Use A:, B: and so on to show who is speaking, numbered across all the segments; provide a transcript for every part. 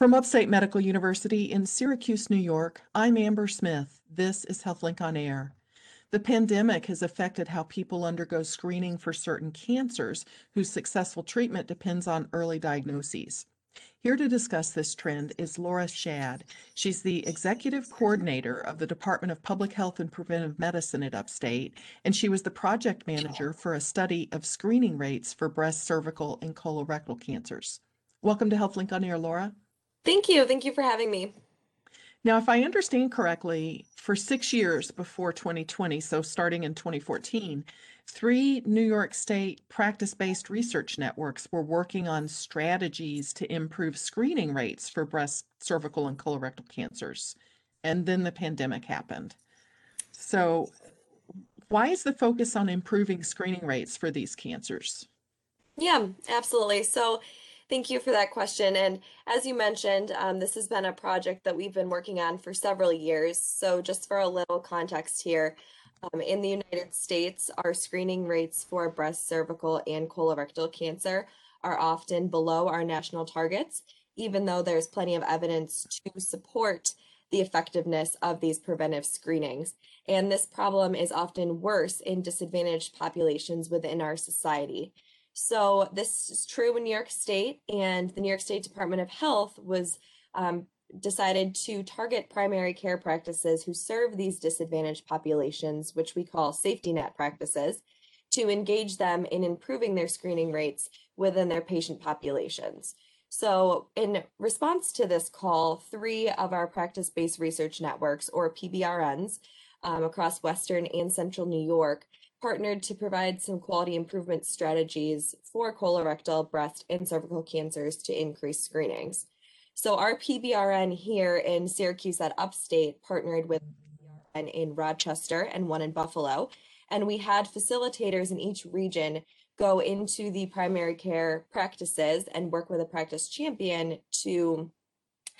A: From Upstate Medical University in Syracuse, New York, I'm Amber Smith. This is HealthLink on Air. The pandemic has affected how people undergo screening for certain cancers whose successful treatment depends on early diagnoses. Here to discuss this trend is Laura Schad. She's the executive coordinator of the Department of Public Health and Preventive Medicine at Upstate, and she was the project manager for a study of screening rates for breast, cervical, and colorectal cancers. Welcome to HealthLink on Air, Laura.
B: Thank you. Thank you for having me.
A: Now, if I understand correctly, for six years before 2020, so starting in 2014, three New York State practice based research networks were working on strategies to improve screening rates for breast, cervical, and colorectal cancers. And then the pandemic happened. So, why is the focus on improving screening rates for these cancers?
B: Yeah, absolutely. So, Thank you for that question. And as you mentioned, um, this has been a project that we've been working on for several years. So just for a little context here, um, in the United States, our screening rates for breast, cervical, and colorectal cancer are often below our national targets, even though there's plenty of evidence to support the effectiveness of these preventive screenings. And this problem is often worse in disadvantaged populations within our society. So this is true in New York State, and the New York State Department of Health was um, decided to target primary care practices who serve these disadvantaged populations, which we call safety net practices, to engage them in improving their screening rates within their patient populations. So, in response to this call, three of our practice based research networks, or PBRNs, um, across Western and Central New York partnered to provide some quality improvement strategies for colorectal, breast, and cervical cancers to increase screenings. So our PBRN here in Syracuse at Upstate partnered with PBRN in Rochester and one in Buffalo. And we had facilitators in each region go into the primary care practices and work with a practice champion to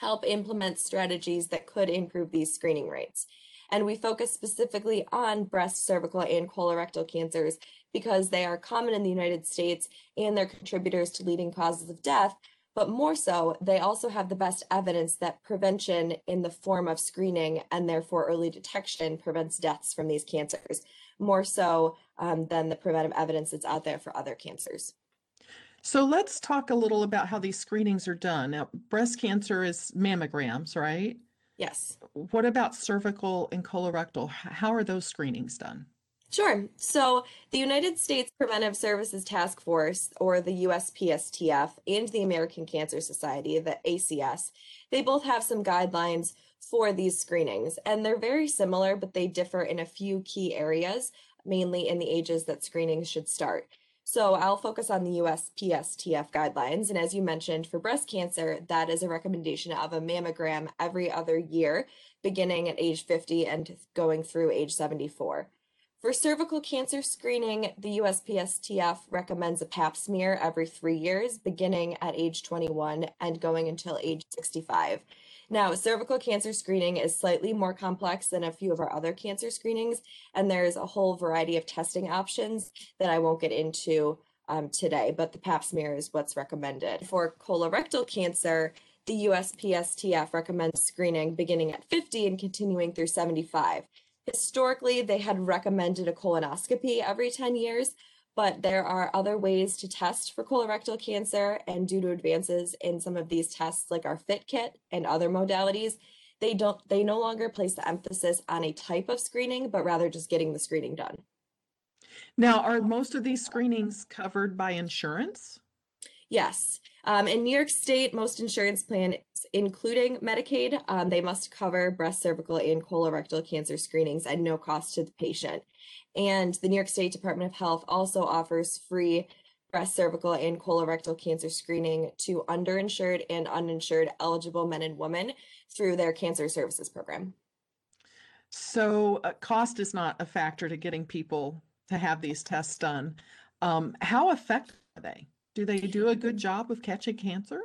B: help implement strategies that could improve these screening rates. And we focus specifically on breast, cervical, and colorectal cancers because they are common in the United States and they're contributors to leading causes of death. But more so, they also have the best evidence that prevention in the form of screening and therefore early detection prevents deaths from these cancers, more so um, than the preventive evidence that's out there for other cancers.
A: So let's talk a little about how these screenings are done. Now, breast cancer is mammograms, right?
B: Yes.
A: What about cervical and colorectal? How are those screenings done?
B: Sure. So, the United States Preventive Services Task Force, or the USPSTF, and the American Cancer Society, the ACS, they both have some guidelines for these screenings, and they're very similar, but they differ in a few key areas, mainly in the ages that screenings should start. So I'll focus on the USPSTF guidelines. And as you mentioned, for breast cancer, that is a recommendation of a mammogram every other year, beginning at age 50 and going through age 74. For cervical cancer screening, the USPSTF recommends a pap smear every three years, beginning at age 21 and going until age 65. Now, cervical cancer screening is slightly more complex than a few of our other cancer screenings, and there's a whole variety of testing options that I won't get into um, today, but the pap smear is what's recommended. For colorectal cancer, the USPSTF recommends screening beginning at 50 and continuing through 75. Historically, they had recommended a colonoscopy every 10 years, but there are other ways to test for colorectal cancer and due to advances in some of these tests like our fit kit and other modalities they don't they no longer place the emphasis on a type of screening but rather just getting the screening done.
A: Now are most of these screenings covered by insurance
B: yes um, in new york state most insurance plans including medicaid um, they must cover breast cervical and colorectal cancer screenings at no cost to the patient and the New York State Department of Health also offers free breast, cervical, and colorectal cancer screening to underinsured and uninsured eligible men and women through their cancer services program.
A: So, uh, cost is not a factor to getting people to have these tests done. Um, how effective are they? Do they do a good job of catching cancer?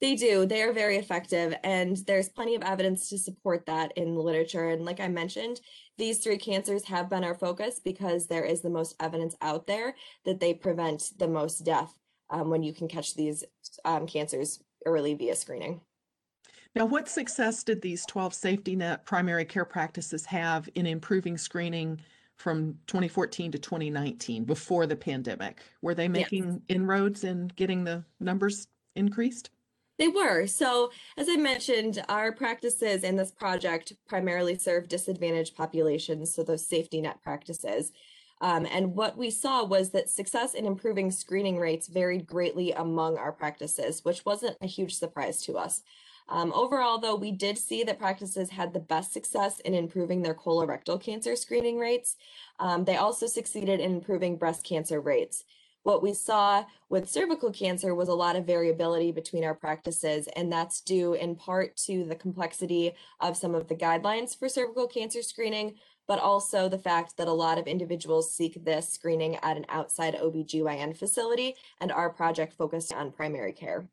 B: They do. They are very effective, and there's plenty of evidence to support that in the literature. And like I mentioned, these three cancers have been our focus because there is the most evidence out there that they prevent the most death um, when you can catch these um, cancers early via screening.
A: Now, what success did these 12 safety net primary care practices have in improving screening from 2014 to 2019 before the pandemic? Were they making inroads in getting the numbers increased?
B: They were. So, as I mentioned, our practices in this project primarily serve disadvantaged populations, so those safety net practices. Um, and what we saw was that success in improving screening rates varied greatly among our practices, which wasn't a huge surprise to us. Um, overall, though, we did see that practices had the best success in improving their colorectal cancer screening rates. Um, they also succeeded in improving breast cancer rates. What we saw with cervical cancer was a lot of variability between our practices, and that's due in part to the complexity of some of the guidelines for cervical cancer screening, but also the fact that a lot of individuals seek this screening at an outside OBGYN facility, and our project focused on primary care.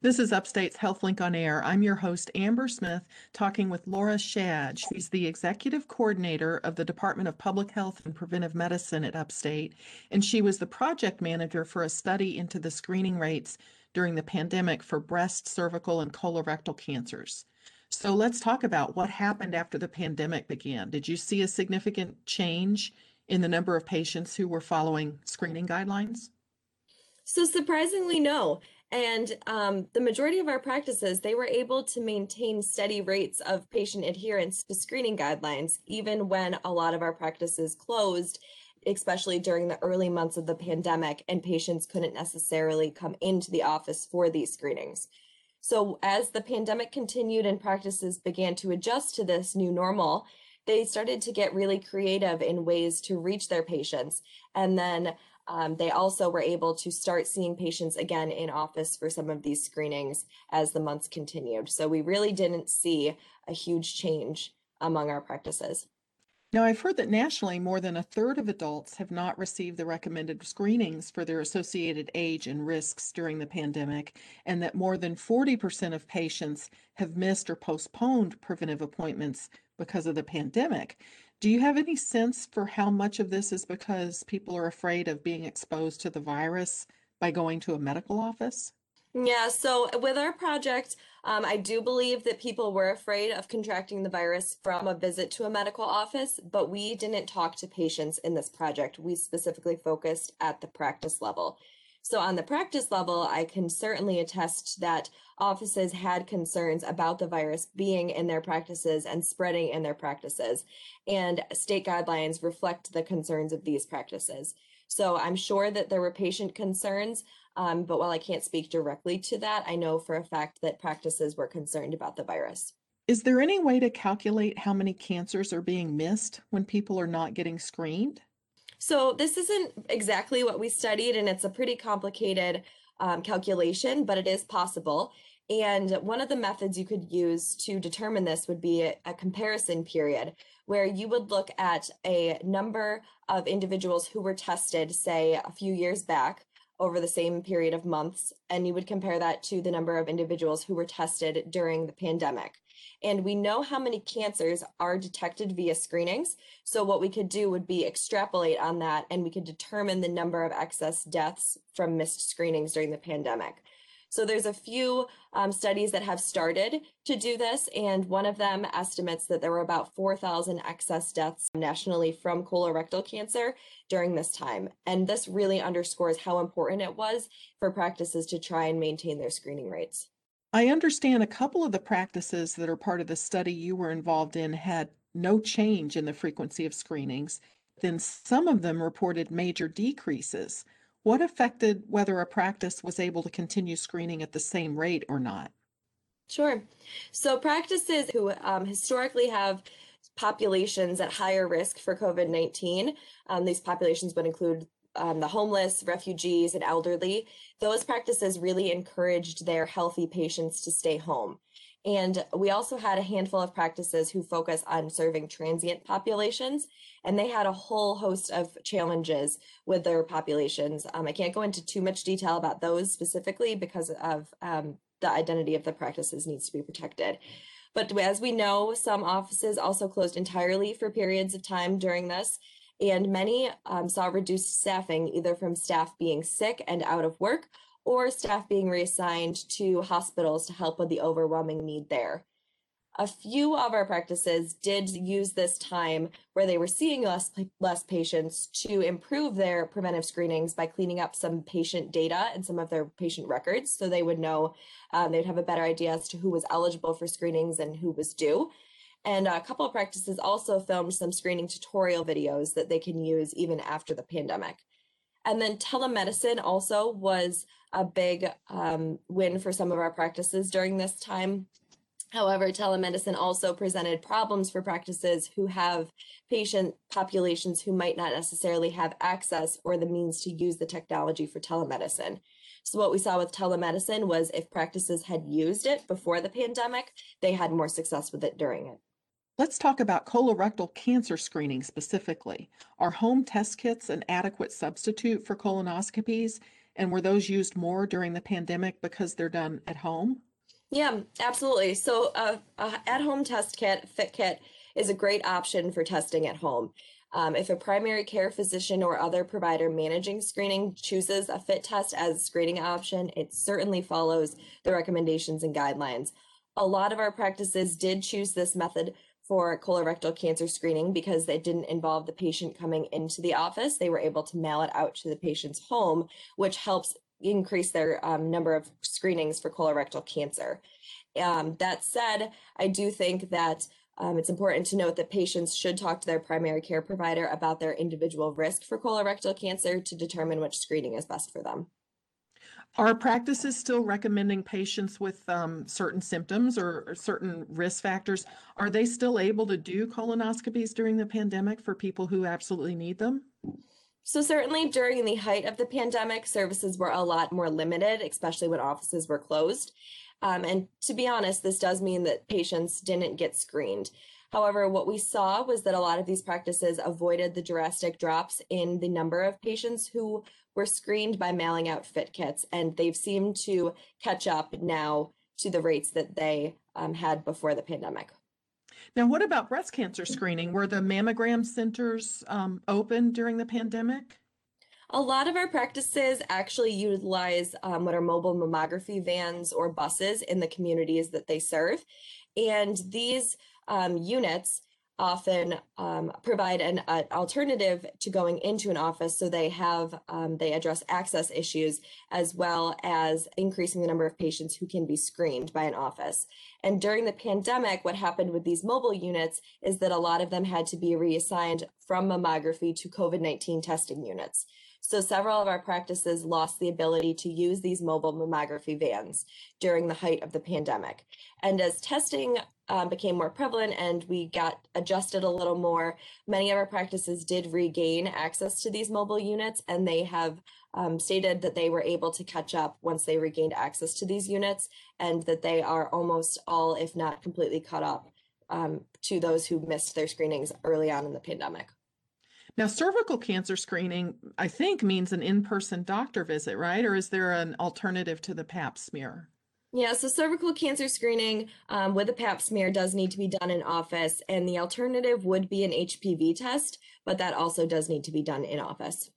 A: This is Upstate's HealthLink on Air. I'm your host, Amber Smith, talking with Laura Schad. She's the executive coordinator of the Department of Public Health and Preventive Medicine at Upstate, and she was the project manager for a study into the screening rates during the pandemic for breast, cervical, and colorectal cancers. So let's talk about what happened after the pandemic began. Did you see a significant change in the number of patients who were following screening guidelines?
B: So surprisingly, no. And um, the majority of our practices, they were able to maintain steady rates of patient adherence to screening guidelines, even when a lot of our practices closed, especially during the early months of the pandemic, and patients couldn't necessarily come into the office for these screenings. So as the pandemic continued and practices began to adjust to this new normal, they started to get really creative in ways to reach their patients. And then um, they also were able to start seeing patients again in office for some of these screenings as the months continued. So we really didn't see a huge change among our practices.
A: Now, I've heard that nationally, more than a third of adults have not received the recommended screenings for their associated age and risks during the pandemic, and that more than 40% of patients have missed or postponed preventive appointments because of the pandemic. Do you have any sense for how much of this is because people are afraid of being exposed to the virus by going to a medical office?
B: Yeah, so with our project, um, I do believe that people were afraid of contracting the virus from a visit to a medical office, but we didn't talk to patients in this project. We specifically focused at the practice level. So on the practice level, I can certainly attest that offices had concerns about the virus being in their practices and spreading in their practices. And state guidelines reflect the concerns of these practices. So I'm sure that there were patient concerns, um, but while I can't speak directly to that, I know for a fact that practices were concerned about the virus.
A: Is there any way to calculate how many cancers are being missed when people are not getting screened?
B: So this isn't exactly what we studied, and it's a pretty complicated um, calculation, but it is possible. And one of the methods you could use to determine this would be a, a, comparison period, where you would look at a number of individuals who were tested, say, a few years back over the same period of months, and you would compare that to the number of individuals who were tested during the pandemic. And we know how many cancers are detected via screenings. So what we could do would be extrapolate on that and we could determine the number of excess deaths from missed screenings during the pandemic. So there's a few um, studies that have started to do this, and one of them estimates that there were about 4,000 excess deaths nationally from colorectal cancer during this time. And this really underscores how important it was for practices to try and maintain their screening rates.
A: I understand a couple of the practices that are part of the study you were involved in had no change in the frequency of screenings. Then some of them reported major decreases. What affected whether a practice was able to continue screening at the same rate or not?
B: Sure. So practices who um, historically have populations at higher risk for COVID 19, um, these populations would include um, the homeless, refugees, and elderly, those practices really encouraged their healthy patients to stay home. And we also had a handful of practices who focus on serving transient populations, and they had a whole host of challenges with their populations. Um, I can't go into too much detail about those specifically because of um, the identity of the practices needs to be protected. But as we know, some offices also closed entirely for periods of time during this, and many um, saw reduced staffing either from staff being sick and out of work or staff being reassigned to hospitals to help with the overwhelming need there. A few of our practices did use this time where they were seeing less, less patients to improve their preventive screenings by cleaning up some patient data and some of their patient records so they would know um, they'd have a better idea as to who was eligible for screenings and who was due. And a couple of practices also filmed some screening tutorial videos that they can use even after the pandemic. And then telemedicine also was a big um, win for some of our practices during this time. However, telemedicine also presented problems for practices who have patient populations who might not necessarily have access or the means to use the technology for telemedicine. So what we saw with telemedicine was if practices had used it before the pandemic, they had more success with it during it.
A: Let's talk about colorectal cancer screening specifically. Are home test kits an adequate substitute for colonoscopies? And were those used more during the pandemic because they're done at home?
B: Yeah, absolutely. So, uh, a at-home test kit, fit kit, is a great option for testing at home. Um, if a primary care physician or other provider managing screening chooses a fit test as a screening option, it certainly follows the recommendations and guidelines. A lot of our practices did choose this method for colorectal cancer screening because it didn't involve the patient coming into the office. They were able to mail it out to the patient's home, which helps increase their um, number of screenings for colorectal cancer. Um, that said, I do think that um, it's important to note that patients should talk to their primary care provider about their individual risk for colorectal cancer to determine which screening is best for them.
A: Are practices still recommending patients with um, certain symptoms or, or certain risk factors? Are they still able to do colonoscopies during the pandemic for people who absolutely need them?
B: So certainly during the height of the pandemic, services were a lot more limited, especially when offices were closed. Um, and to be honest, this does mean that patients didn't get screened. However, what we saw was that a lot of these practices avoided the drastic drops in the number of patients who were screened by mailing out fit kits, and they've seemed to catch up now to the rates that they um, had before the pandemic.
A: Now, what about breast cancer screening? Were the mammogram centers um, open during the pandemic?
B: A lot of our practices actually utilize um, what are mobile mammography vans or buses in the communities that they serve. And these um, units often um, provide an uh, alternative to going into an office so they have um, they address access issues as well as increasing the number of patients who can be screened by an office and during the pandemic what happened with these mobile units is that a lot of them had to be reassigned from mammography to covid-19 testing units so several of our practices lost the ability to use these mobile mammography vans during the height of the pandemic. And as testing um, became more prevalent and we got adjusted a little more, many of our practices did regain access to these mobile units and they have um, stated that they were able to catch up once they regained access to these units and that they are almost all, if not completely caught up um, to those who missed their screenings early on in the pandemic.
A: Now, cervical cancer screening, I think, means an in-person doctor visit, right? Or is there an alternative to the pap smear?
B: Yeah, so cervical cancer screening um, with a pap smear does need to be done in office, and the alternative would be an HPV test, but that also does need to be done in office.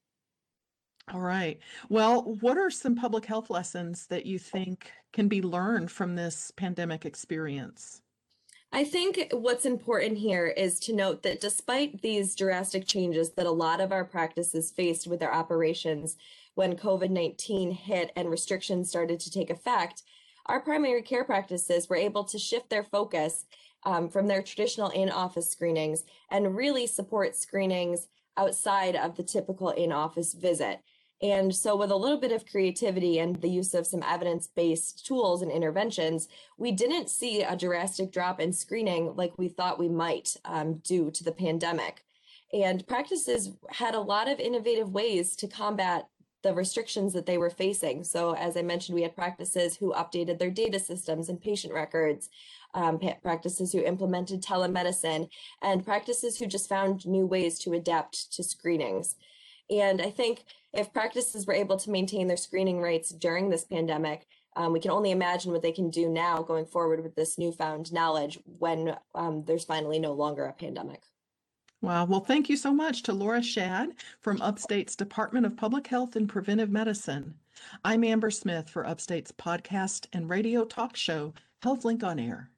A: All right. Well, what are some public health lessons that you think can be learned from this pandemic experience?
B: I think what's important here is to note that despite these drastic changes that a lot of our practices faced with their operations when COVID 19 hit and restrictions started to take effect, our primary care practices were able to shift their focus um, from their traditional in office screenings and really support screenings outside of the typical in office visit. And so, with a little bit of creativity and the use of some evidence based tools and interventions, we didn't see a drastic drop in screening like we thought we might um, due to the pandemic. And practices had a lot of innovative ways to combat the restrictions that they were facing. So, as I mentioned, we had practices who updated their data systems and patient records, um, practices who implemented telemedicine, and practices who just found new ways to adapt to screenings. And I think if practices were able to maintain their screening rates during this pandemic, um, we can only imagine what they can do now going forward with this newfound knowledge when um, there's finally no longer a pandemic.
A: Wow. Well, thank you so much to Laura Schad from Upstate's Department of Public Health and Preventive Medicine. I'm Amber Smith for Upstate's podcast and radio talk show, HealthLink on Air.